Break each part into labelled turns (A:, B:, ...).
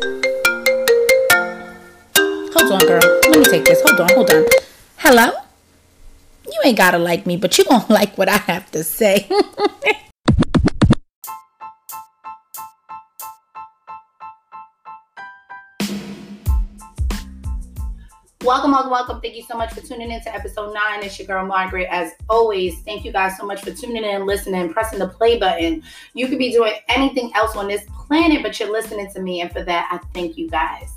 A: Hold on, girl. Let me take this. Hold on, hold on. Hello? You ain't gotta like me, but you gonna like what I have to say. Welcome, welcome, welcome. Thank you so much for tuning in to episode nine. It's your girl Margaret. As always, thank you guys so much for tuning in, listening, pressing the play button. You could be doing anything else on this planet, but you're listening to me. And for that, I thank you guys.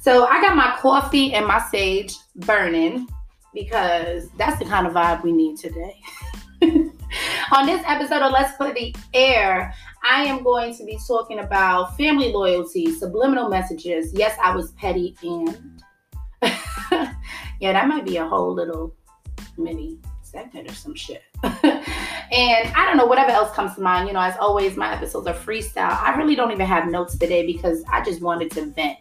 A: So I got my coffee and my sage burning because that's the kind of vibe we need today. On this episode of Let's Put the Air, I am going to be talking about family loyalty, subliminal messages. Yes, I was petty and yeah, that might be a whole little mini segment or some shit. and I don't know, whatever else comes to mind. You know, as always, my episodes are freestyle. I really don't even have notes today because I just wanted to vent.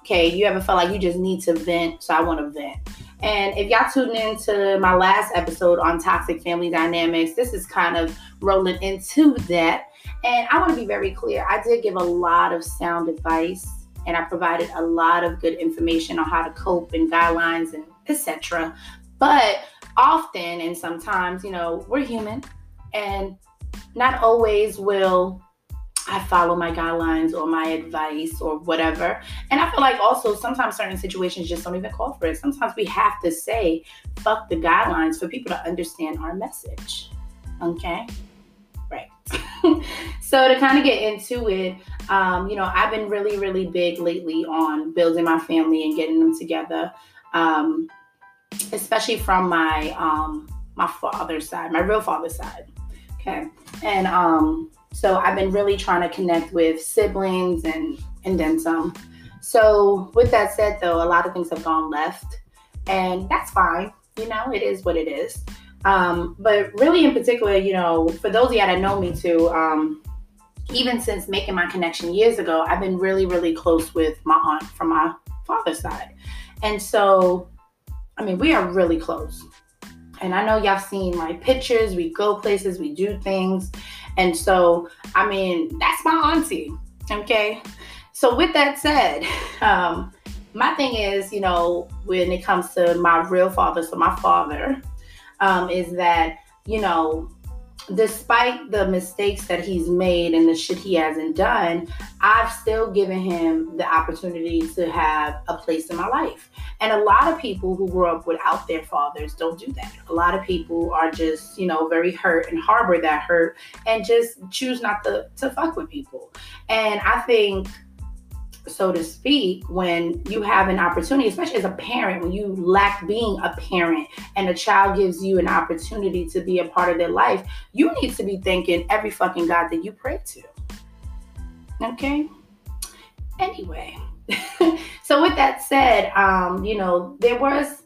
A: Okay, you ever felt like you just need to vent? So I want to vent. And if y'all tuned into my last episode on toxic family dynamics, this is kind of rolling into that. And I want to be very clear. I did give a lot of sound advice and I provided a lot of good information on how to cope and guidelines and etc. But often and sometimes, you know, we're human and not always will I follow my guidelines or my advice or whatever. And I feel like also sometimes certain situations just don't even call for it. Sometimes we have to say, fuck the guidelines for people to understand our message. Okay? Right. so to kind of get into it, um, you know, I've been really, really big lately on building my family and getting them together, um, especially from my um, my father's side, my real father's side. Okay, and um, so I've been really trying to connect with siblings and and then some. So with that said, though, a lot of things have gone left, and that's fine. You know, it is what it is. Um, but really, in particular, you know, for those of you that know me too, um, even since making my connection years ago, I've been really, really close with my aunt from my father's side. And so, I mean, we are really close. And I know y'all seen my pictures, we go places, we do things. And so, I mean, that's my auntie. Okay. So, with that said, um, my thing is, you know, when it comes to my real father, so my father, um, is that, you know, despite the mistakes that he's made and the shit he hasn't done, I've still given him the opportunity to have a place in my life. And a lot of people who grew up without their fathers don't do that. A lot of people are just, you know, very hurt and harbor that hurt and just choose not to, to fuck with people. And I think so to speak, when you have an opportunity, especially as a parent, when you lack being a parent and a child gives you an opportunity to be a part of their life, you need to be thanking every fucking God that you pray to. Okay? Anyway, so with that said, um, you know, there was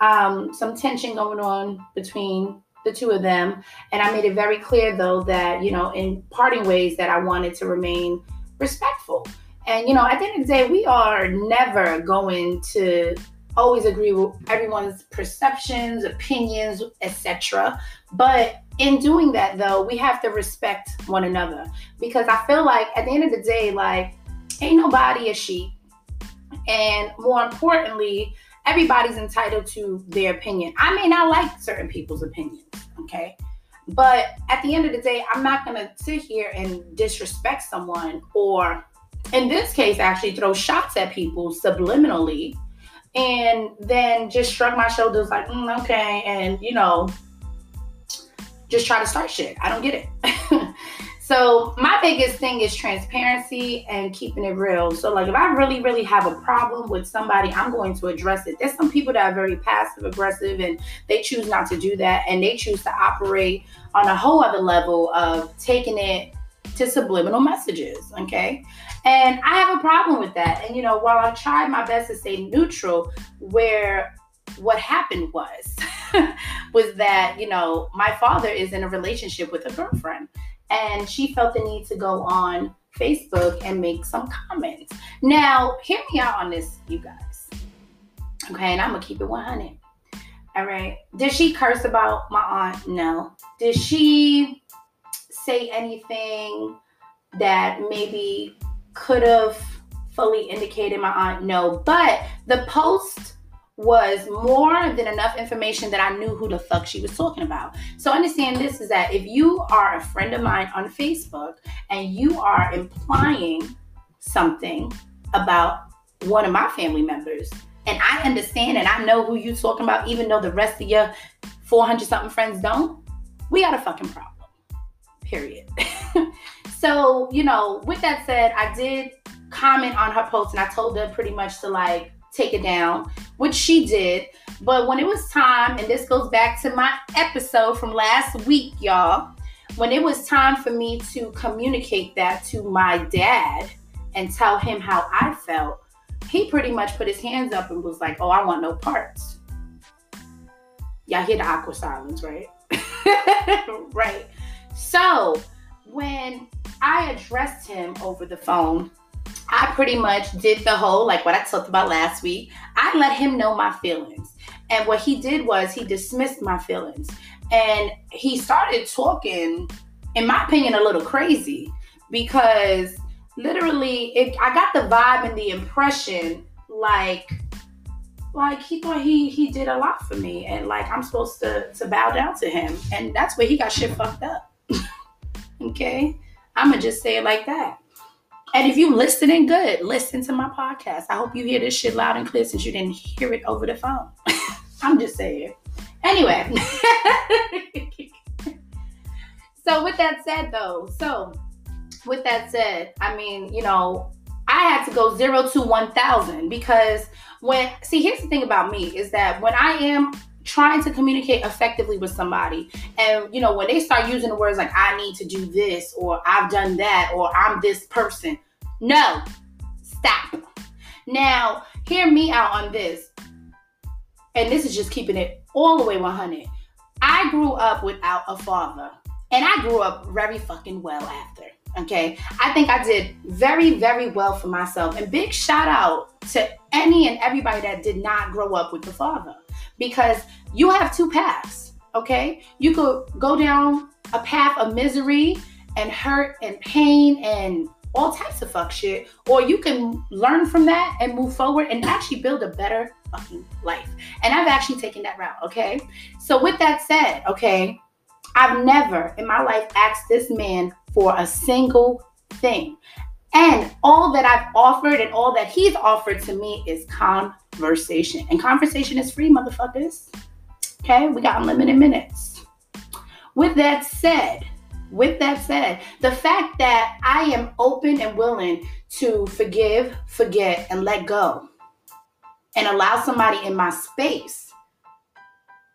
A: um, some tension going on between the two of them. And I made it very clear, though, that, you know, in parting ways, that I wanted to remain respectful and you know, at the end of the day, we are never going to always agree with everyone's perceptions, opinions, etc. But in doing that though, we have to respect one another because I feel like at the end of the day, like ain't nobody a sheep. And more importantly, everybody's entitled to their opinion. I may not like certain people's opinions, okay? But at the end of the day, I'm not to sit here and disrespect someone or in this case, actually throw shots at people subliminally and then just shrug my shoulders like, mm, okay, and you know, just try to start shit. I don't get it. so my biggest thing is transparency and keeping it real. So like if I really, really have a problem with somebody, I'm going to address it. There's some people that are very passive aggressive and they choose not to do that and they choose to operate on a whole other level of taking it to subliminal messages. Okay. And I have a problem with that. And, you know, while I tried my best to stay neutral, where what happened was, was that, you know, my father is in a relationship with a girlfriend and she felt the need to go on Facebook and make some comments. Now, hear me out on this, you guys. Okay. And I'm going to keep it 100. All right. Did she curse about my aunt? No. Did she say anything that maybe could have fully indicated my aunt no. But the post was more than enough information that I knew who the fuck she was talking about. So understand this is that if you are a friend of mine on Facebook and you are implying something about one of my family members, and I understand and I know who you're talking about, even though the rest of your 400 something friends don't, we got a fucking problem. Period. so, you know, with that said, I did comment on her post and I told her pretty much to like take it down, which she did. But when it was time, and this goes back to my episode from last week, y'all, when it was time for me to communicate that to my dad and tell him how I felt, he pretty much put his hands up and was like, Oh, I want no parts. Y'all hear the aqua silence, right? right. So when I addressed him over the phone, I pretty much did the whole, like what I talked about last week. I let him know my feelings. And what he did was he dismissed my feelings. And he started talking, in my opinion, a little crazy because literally it, I got the vibe and the impression like like he thought he he did a lot for me and like I'm supposed to to bow down to him. And that's where he got shit fucked up. okay? I'ma just say it like that. And if you listening good, listen to my podcast. I hope you hear this shit loud and clear since you didn't hear it over the phone. I'm just saying. Anyway. so with that said though, so with that said, I mean, you know, I had to go zero to 1,000 because when, see, here's the thing about me is that when I am trying to communicate effectively with somebody. And you know when they start using the words like i need to do this or i've done that or i'm this person no stop. Now hear me out on this and this is just keeping it all the way 100 i grew up without a father and i grew up very fucking well after okay? I think i did very very well for myself and big shout out to any and everybody that did not grow up with the father because you have two paths, okay? You could go down a path of misery and hurt and pain and all types of fuck shit, or you can learn from that and move forward and actually build a better fucking life. And I've actually taken that route, okay? So, with that said, okay, I've never in my life asked this man for a single thing. And all that I've offered and all that he's offered to me is conversation. And conversation is free, motherfuckers. Okay, we got unlimited minutes. With that said, with that said, the fact that I am open and willing to forgive, forget, and let go and allow somebody in my space,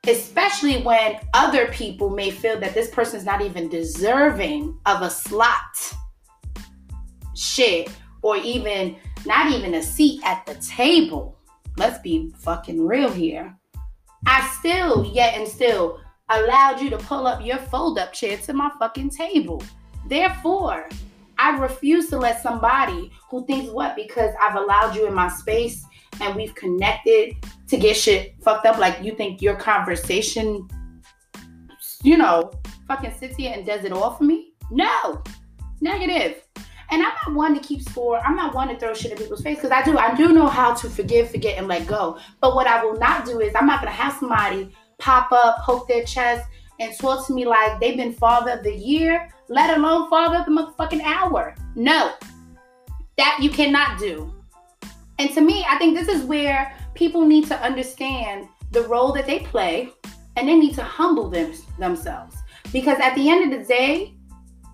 A: especially when other people may feel that this person is not even deserving of a slot, shit, or even not even a seat at the table. Let's be fucking real here. I still, yet and still, allowed you to pull up your fold up chair to my fucking table. Therefore, I refuse to let somebody who thinks what because I've allowed you in my space and we've connected to get shit fucked up like you think your conversation, you know, fucking sits here and does it all for me? No, negative. And I'm not one to keep score. I'm not one to throw shit in people's face because I do. I do know how to forgive, forget, and let go. But what I will not do is I'm not gonna have somebody pop up, poke their chest, and talk to me like they've been father of the year, let alone father of the motherfucking hour. No, that you cannot do. And to me, I think this is where people need to understand the role that they play and they need to humble them, themselves. Because at the end of the day,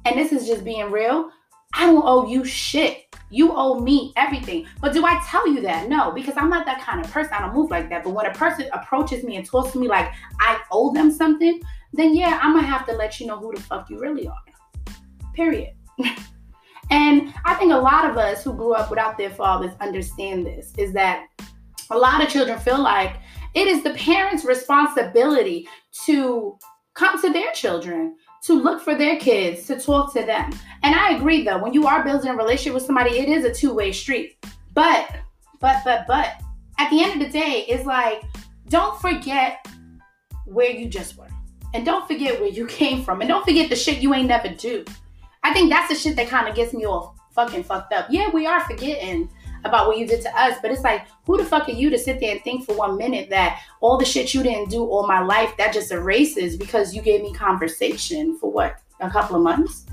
A: and this is just being real, I don't owe you shit. You owe me everything. But do I tell you that? No, because I'm not that kind of person. I don't move like that. But when a person approaches me and talks to me like I owe them something, then yeah, I'm gonna have to let you know who the fuck you really are. Period. and I think a lot of us who grew up without their fathers understand this is that a lot of children feel like it is the parents' responsibility to come to their children to look for their kids, to talk to them. And I agree though, when you are building a relationship with somebody, it is a two-way street. But, but, but, but, at the end of the day, it's like, don't forget where you just were. And don't forget where you came from. And don't forget the shit you ain't never do. I think that's the shit that kind of gets me all fucking fucked up. Yeah, we are forgetting about what you did to us. But it's like, who the fuck are you to sit there and think for one minute that all the shit you didn't do all my life that just erases because you gave me conversation for what a couple of months?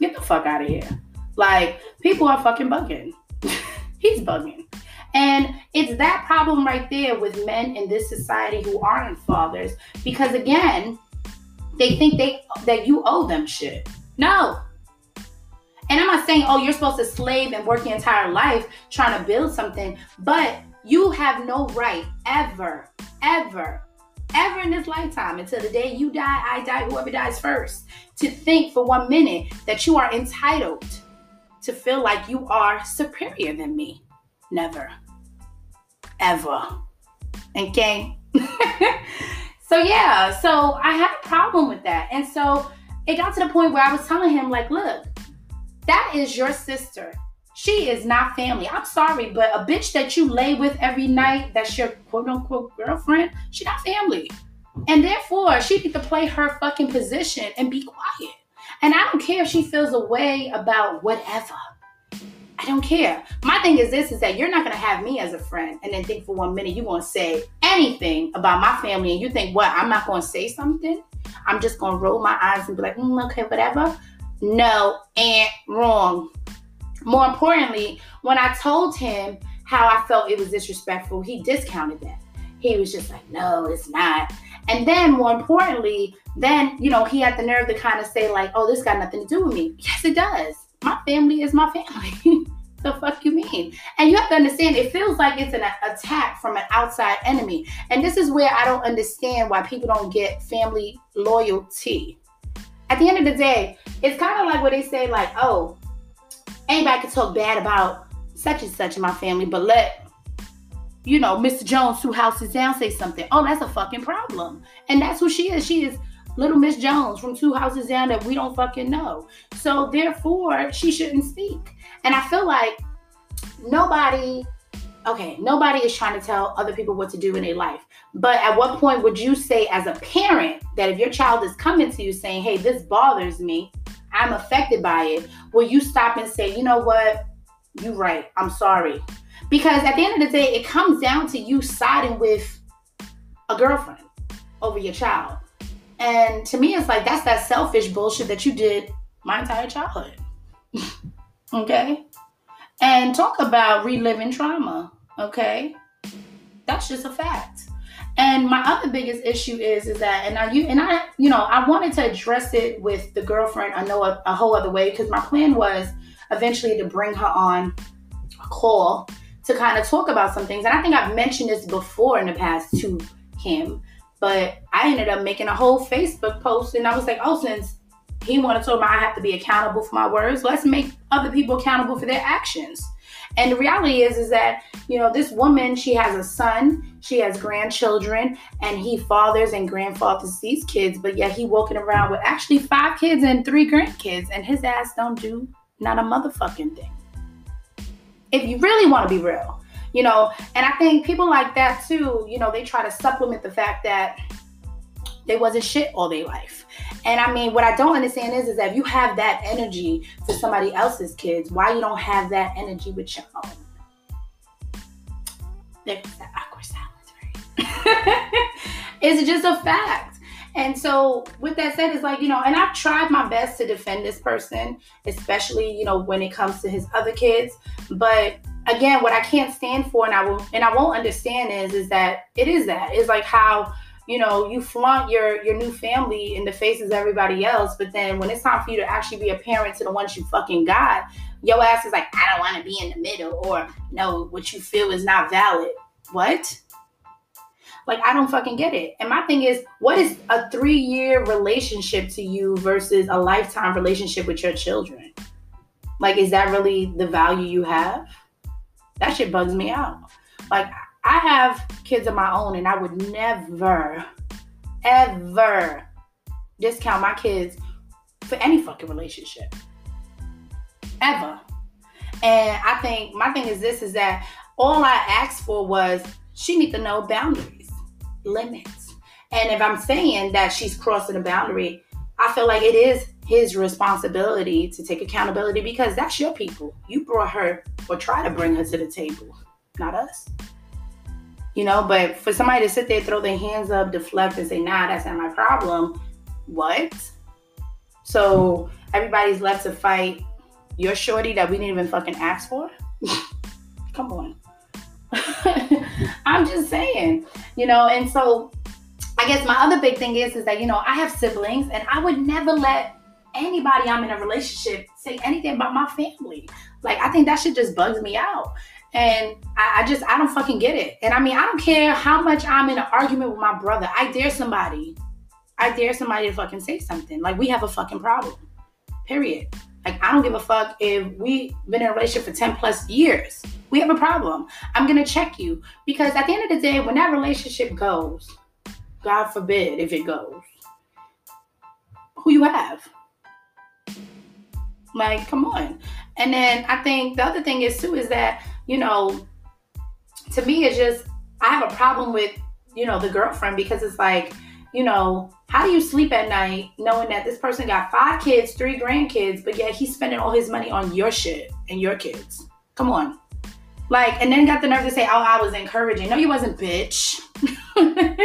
A: Get the fuck out of here. Like people are fucking bugging. He's bugging. And it's that problem right there with men in this society who aren't fathers because again, they think they that you owe them shit. No. And I'm not saying, oh, you're supposed to slave and work your entire life trying to build something, but you have no right ever, ever, ever in this lifetime until the day you die, I die, whoever dies first, to think for one minute that you are entitled to feel like you are superior than me. Never. Ever. Okay? so, yeah, so I had a problem with that. And so it got to the point where I was telling him, like, look, that is your sister. She is not family. I'm sorry, but a bitch that you lay with every night, that's your quote unquote girlfriend, she not family. And therefore, she need to play her fucking position and be quiet. And I don't care if she feels a way about whatever. I don't care. My thing is this is that you're not gonna have me as a friend and then think for one minute you're gonna say anything about my family and you think what I'm not gonna say something? I'm just gonna roll my eyes and be like, mm, okay, whatever. No, and wrong. More importantly, when I told him how I felt it was disrespectful, he discounted that. He was just like, no, it's not. And then more importantly, then, you know, he had the nerve to kind of say, like, oh, this got nothing to do with me. Yes, it does. My family is my family. the fuck you mean? And you have to understand, it feels like it's an attack from an outside enemy. And this is where I don't understand why people don't get family loyalty. At the end of the day, it's kind of like what they say, like, oh, anybody can talk bad about such and such in my family, but let you know, Mr. Jones, two houses down, say something. Oh, that's a fucking problem. And that's who she is. She is little Miss Jones from two houses down that we don't fucking know. So therefore, she shouldn't speak. And I feel like nobody, okay, nobody is trying to tell other people what to do in their life. But at what point would you say, as a parent, that if your child is coming to you saying, hey, this bothers me, I'm affected by it, will you stop and say, you know what? You're right. I'm sorry. Because at the end of the day, it comes down to you siding with a girlfriend over your child. And to me, it's like that's that selfish bullshit that you did my entire childhood. okay? And talk about reliving trauma. Okay? That's just a fact. And my other biggest issue is is that and I you and I you know I wanted to address it with the girlfriend I know a, a whole other way because my plan was eventually to bring her on a call to kind of talk about some things. And I think I've mentioned this before in the past to him, but I ended up making a whole Facebook post and I was like, oh, since he wanted to talk about I have to be accountable for my words, let's make other people accountable for their actions. And the reality is, is that, you know, this woman, she has a son, she has grandchildren, and he fathers and grandfathers these kids, but yet he walking around with actually five kids and three grandkids, and his ass don't do not a motherfucking thing if you really want to be real, you know. And I think people like that too, you know, they try to supplement the fact that they wasn't shit all their life. And I mean, what I don't understand is, is that if you have that energy for somebody else's kids, why you don't have that energy with your own? There's that awkward silence, right? it's just a fact. And so, with that said, it's like, you know, and I've tried my best to defend this person, especially, you know, when it comes to his other kids. But again, what I can't stand for and I will and I won't understand is is that it is that. It's like how you know you flaunt your your new family in the faces of everybody else but then when it's time for you to actually be a parent to the ones you fucking got your ass is like i don't want to be in the middle or no what you feel is not valid what like, I don't fucking get it. And my thing is, what is a three year relationship to you versus a lifetime relationship with your children? Like, is that really the value you have? That shit bugs me out. Like, I have kids of my own, and I would never, ever discount my kids for any fucking relationship. Ever. And I think my thing is this is that all I asked for was she need to know boundaries limits. And if I'm saying that she's crossing a boundary, I feel like it is his responsibility to take accountability because that's your people. You brought her or try to bring her to the table, not us. You know, but for somebody to sit there, throw their hands up, deflect, and say, nah, that's not my problem. What? So everybody's left to fight your shorty that we didn't even fucking ask for? Come on. I'm just saying, you know, and so I guess my other big thing is is that, you know, I have siblings and I would never let anybody I'm in a relationship say anything about my family. Like I think that shit just bugs me out. And I, I, just I don't fucking get it. And I mean I don't care how much I'm in an argument with my brother. I dare somebody. I dare somebody to fucking say something. Like we have a fucking problem. Period. Like I don't give a fuck if we've been in a relationship for 10 plus years. We have a problem. I'm gonna check you. Because at the end of the day, when that relationship goes, God forbid if it goes, who you have. Like, come on. And then I think the other thing is too is that, you know, to me it's just I have a problem with, you know, the girlfriend because it's like, you know, how do you sleep at night knowing that this person got five kids, three grandkids, but yet he's spending all his money on your shit and your kids? Come on. Like, and then got the nerve to say, oh, I was encouraging. No, you wasn't, bitch.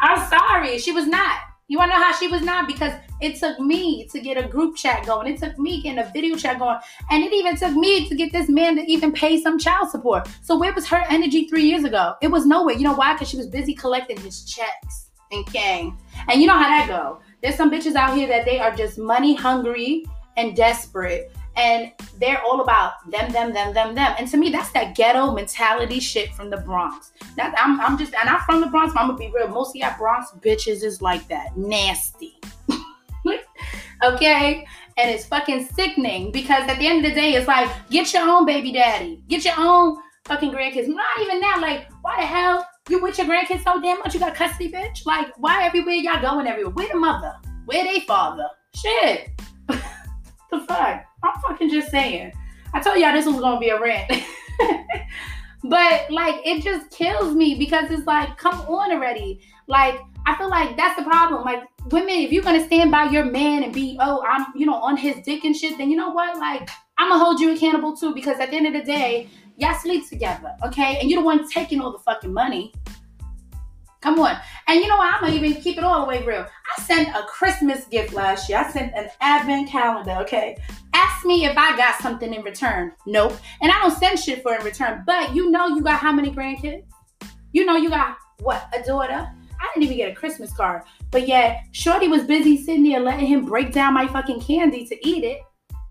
A: I'm sorry. She was not. You wanna know how she was not? Because it took me to get a group chat going. It took me getting a video chat going. And it even took me to get this man to even pay some child support. So where was her energy three years ago? It was nowhere. You know why? Because she was busy collecting his checks and Kang. And you know how that go. There's some bitches out here that they are just money hungry and desperate and they're all about them, them, them, them, them. And to me, that's that ghetto mentality shit from the Bronx. That I'm, I'm just, and I'm from the Bronx. I'm gonna be real. Most of y'all Bronx bitches is like that, nasty. okay, and it's fucking sickening because at the end of the day, it's like get your own baby daddy, get your own fucking grandkids. Not even that. Like, why the hell you with your grandkids so damn much? You got custody, bitch. Like, why everywhere y'all going everywhere? Where the mother? Where they father? Shit. the fuck? Fucking just saying. I told y'all this was gonna be a rant. but like it just kills me because it's like, come on already. Like, I feel like that's the problem. Like women, if you're gonna stand by your man and be, oh, I'm, you know, on his dick and shit, then you know what? Like, I'm gonna hold you accountable too, because at the end of the day, y'all sleep together, okay? And you're the one taking all the fucking money. Come on. And you know what? I'm gonna even keep it all the way real. I sent a Christmas gift last year. I sent an advent calendar, okay? Ask me if I got something in return. Nope. And I don't send shit for in return. But you know you got how many grandkids? You know you got what? A daughter? I didn't even get a Christmas card. But yet, Shorty was busy sitting there letting him break down my fucking candy to eat it.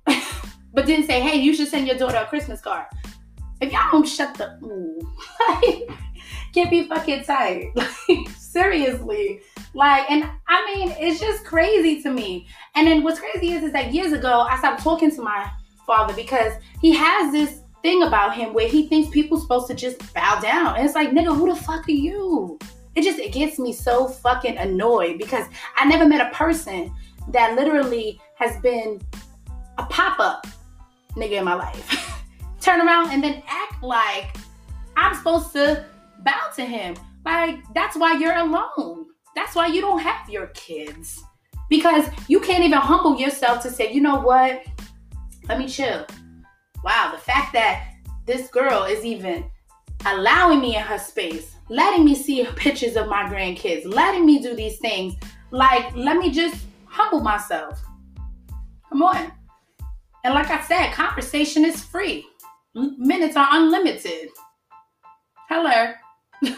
A: but didn't say, hey, you should send your daughter a Christmas card. If y'all don't shut the ooh, get me fucking tired. Like, seriously. Like, and I mean, it's just crazy to me. And then what's crazy is, is that years ago, I stopped talking to my father because he has this thing about him where he thinks people supposed to just bow down. And it's like, nigga, who the fuck are you? It just, it gets me so fucking annoyed because I never met a person that literally has been a pop up nigga in my life. Turn around and then act like I'm supposed to bow to him. Like, that's why you're alone. That's why you don't have your kids. Because you can't even humble yourself to say, you know what? Let me chill. Wow, the fact that this girl is even allowing me in her space, letting me see pictures of my grandkids, letting me do these things. Like, let me just humble myself. Come on. And like I said, conversation is free, minutes are unlimited. Hello.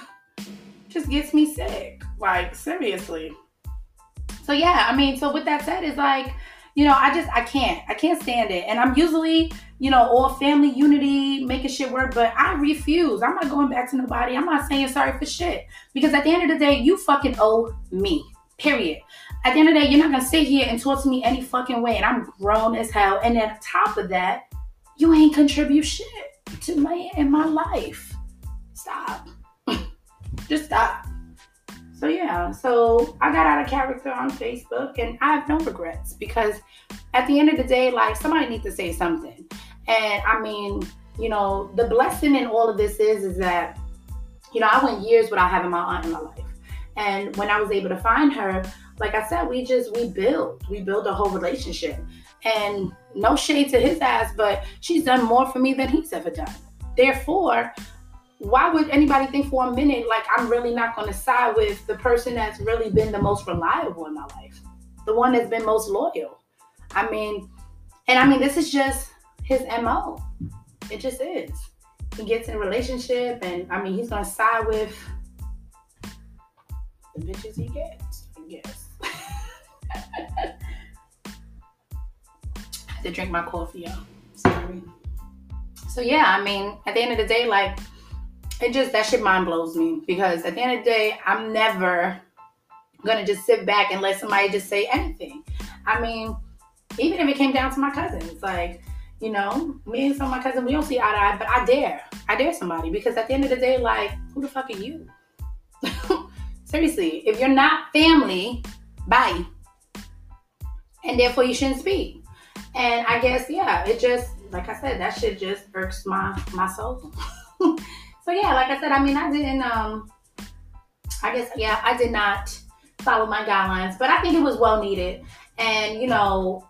A: just gets me sick. Like, seriously. So yeah, I mean, so with that said, is like, you know, I just I can't. I can't stand it. And I'm usually, you know, all family unity, making shit work, but I refuse. I'm not going back to nobody. I'm not saying sorry for shit. Because at the end of the day, you fucking owe me. Period. At the end of the day, you're not gonna sit here and talk to me any fucking way. And I'm grown as hell. And then on top of that, you ain't contribute shit to my in my life. Stop. Just stop. So yeah, so I got out of character on Facebook and I have no regrets because at the end of the day, like somebody needs to say something. And I mean, you know, the blessing in all of this is is that, you know, I went years without having my aunt in my life. And when I was able to find her, like I said, we just we build, we build a whole relationship. And no shade to his ass, but she's done more for me than he's ever done. Therefore, why would anybody think for a minute like I'm really not going to side with the person that's really been the most reliable in my life, the one that's been most loyal? I mean, and I mean, this is just his MO. It just is. He gets in a relationship, and I mean, he's going to side with the bitches he gets, I guess. I had to drink my coffee, y'all. Sorry. So, yeah, I mean, at the end of the day, like, it just that shit mind blows me because at the end of the day, I'm never gonna just sit back and let somebody just say anything. I mean, even if it came down to my cousins, like, you know, me and some of my cousins, we don't see eye to eye, but I dare. I dare somebody because at the end of the day, like, who the fuck are you? Seriously, if you're not family, bye. And therefore you shouldn't speak. And I guess, yeah, it just, like I said, that shit just irks my my soul. so yeah, like I said, I mean, I didn't. Um, I guess yeah, I did not follow my guidelines, but I think it was well needed. And you know,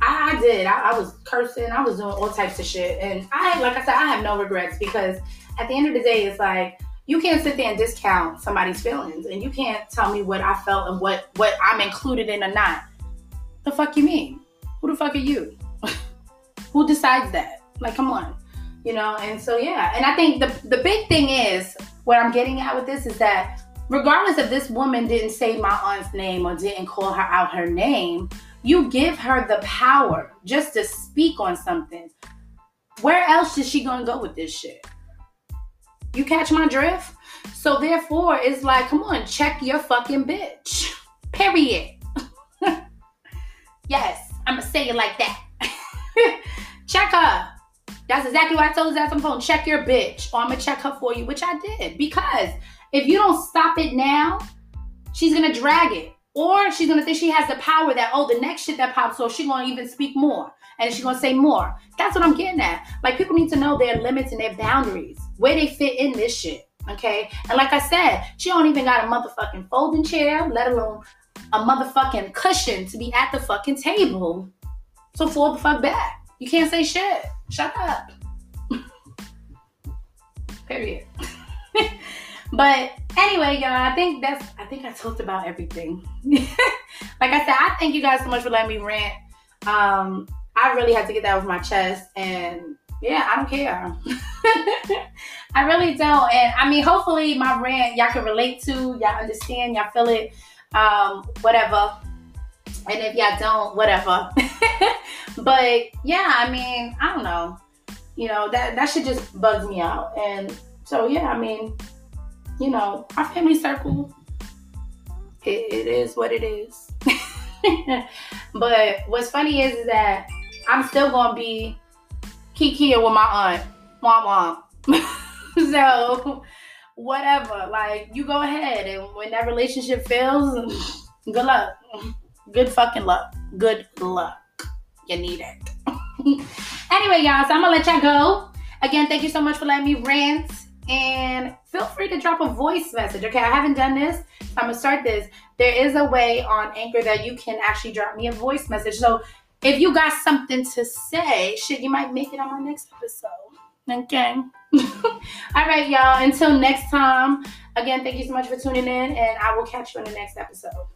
A: I, did. I, I, was cursing. I was doing all types of shit, and I, like I said, I have no regrets because at the end of the day, it's like you can't sit there and discount somebody's feelings, and you can't tell me what I felt and what what I'm included in or not. The fuck you mean? Who the fuck are you? Who decides that? Like, come on you know? And so yeah. And i think the the big thing is what i'm getting at with this is that regardless if this woman didn't say my aunt's name or didn't call her out her name you give her the power just to speak on something. Where else is she gonna go with this shit? You catch my drift? So therefore it's like come on check your fucking bitch. Period. Yes i'm gonna say it like that. Check her that's exactly what I told the phone. Check your bitch, or I'm gonna check her for you, which I did. Because if you don't stop it now, she's gonna drag it. Or she's gonna think she has the power that, oh, the next shit that pops, so she's gonna even speak more. And she's gonna say more. That's what I'm getting at. Like people need to know their limits and their boundaries, where they fit in this shit. Okay. And like I said, she don't even got a motherfucking folding chair, let alone a motherfucking cushion to be at the fucking table. So fall the fuck back. You can't say shit. Shut up. Period. but anyway, y'all, I think that's I think I talked about everything. like I said, I thank you guys so much for letting me rant. Um, I really had to get that off my chest and yeah, I don't care. I really don't. And I mean, hopefully my rant y'all can relate to, y'all understand, y'all feel it, um, whatever. And if y'all don't, whatever. but yeah, I mean, I don't know. You know, that that shit just bugs me out. And so yeah, I mean, you know, our family circle, it, it is what it is. but what's funny is, is that I'm still gonna be Kiki with my aunt. Mom mom. so whatever. Like you go ahead and when that relationship fails, good luck. Good fucking luck. Good luck. You need it. anyway, y'all, so I'm gonna let y'all go. Again, thank you so much for letting me rant. And feel free to drop a voice message. Okay, I haven't done this. So I'm gonna start this. There is a way on Anchor that you can actually drop me a voice message. So if you got something to say, shit, you might make it on my next episode. Okay. All right, y'all. Until next time. Again, thank you so much for tuning in, and I will catch you in the next episode.